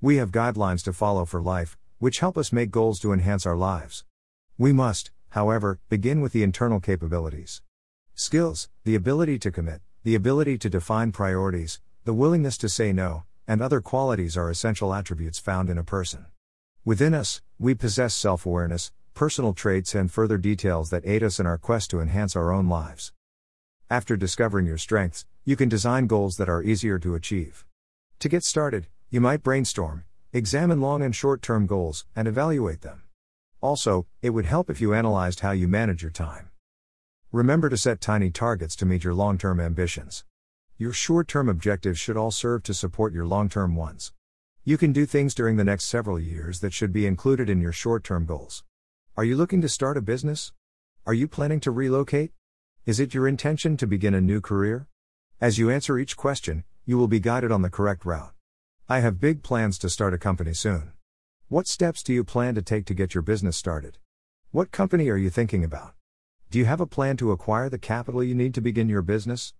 We have guidelines to follow for life, which help us make goals to enhance our lives. We must, however, begin with the internal capabilities. Skills, the ability to commit, the ability to define priorities, the willingness to say no, and other qualities are essential attributes found in a person. Within us, we possess self awareness, personal traits, and further details that aid us in our quest to enhance our own lives. After discovering your strengths, you can design goals that are easier to achieve. To get started, you might brainstorm, examine long and short term goals, and evaluate them. Also, it would help if you analyzed how you manage your time. Remember to set tiny targets to meet your long term ambitions. Your short term objectives should all serve to support your long term ones. You can do things during the next several years that should be included in your short term goals. Are you looking to start a business? Are you planning to relocate? Is it your intention to begin a new career? As you answer each question, you will be guided on the correct route. I have big plans to start a company soon. What steps do you plan to take to get your business started? What company are you thinking about? Do you have a plan to acquire the capital you need to begin your business?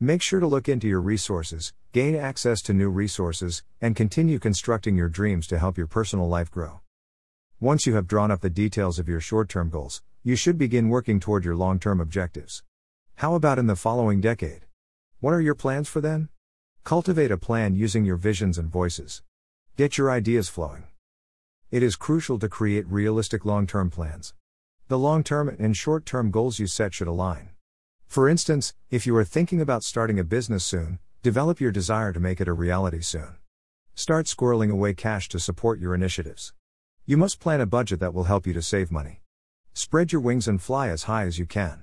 Make sure to look into your resources, gain access to new resources, and continue constructing your dreams to help your personal life grow. Once you have drawn up the details of your short term goals, you should begin working toward your long term objectives. How about in the following decade? What are your plans for then? Cultivate a plan using your visions and voices. Get your ideas flowing. It is crucial to create realistic long term plans. The long term and short term goals you set should align. For instance, if you are thinking about starting a business soon, develop your desire to make it a reality soon. Start squirreling away cash to support your initiatives. You must plan a budget that will help you to save money. Spread your wings and fly as high as you can.